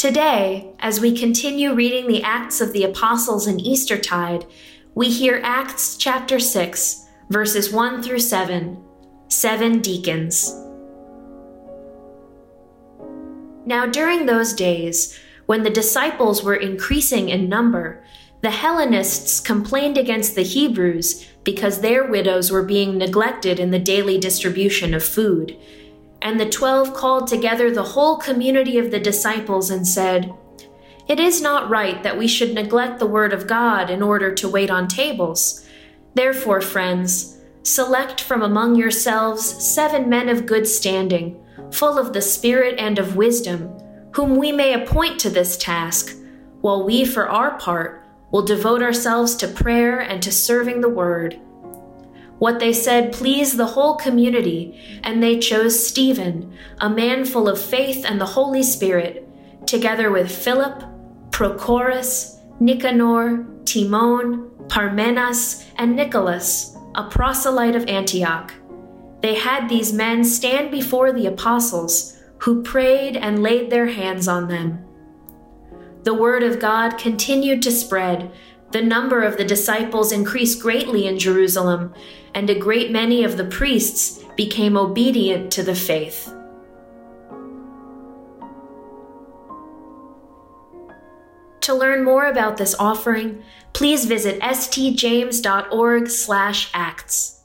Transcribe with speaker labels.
Speaker 1: Today, as we continue reading the Acts of the Apostles in Eastertide, we hear Acts chapter 6, verses 1 through 7 Seven Deacons. Now, during those days, when the disciples were increasing in number, the Hellenists complained against the Hebrews because their widows were being neglected in the daily distribution of food. And the twelve called together the whole community of the disciples and said, It is not right that we should neglect the word of God in order to wait on tables. Therefore, friends, select from among yourselves seven men of good standing, full of the Spirit and of wisdom, whom we may appoint to this task, while we, for our part, will devote ourselves to prayer and to serving the word. What they said pleased the whole community, and they chose Stephen, a man full of faith and the Holy Spirit, together with Philip, Prochorus, Nicanor, Timon, Parmenas, and Nicholas, a proselyte of Antioch. They had these men stand before the apostles, who prayed and laid their hands on them. The word of God continued to spread. The number of the disciples increased greatly in Jerusalem, and a great many of the priests became obedient to the faith. To learn more about this offering, please visit stjames.org/acts.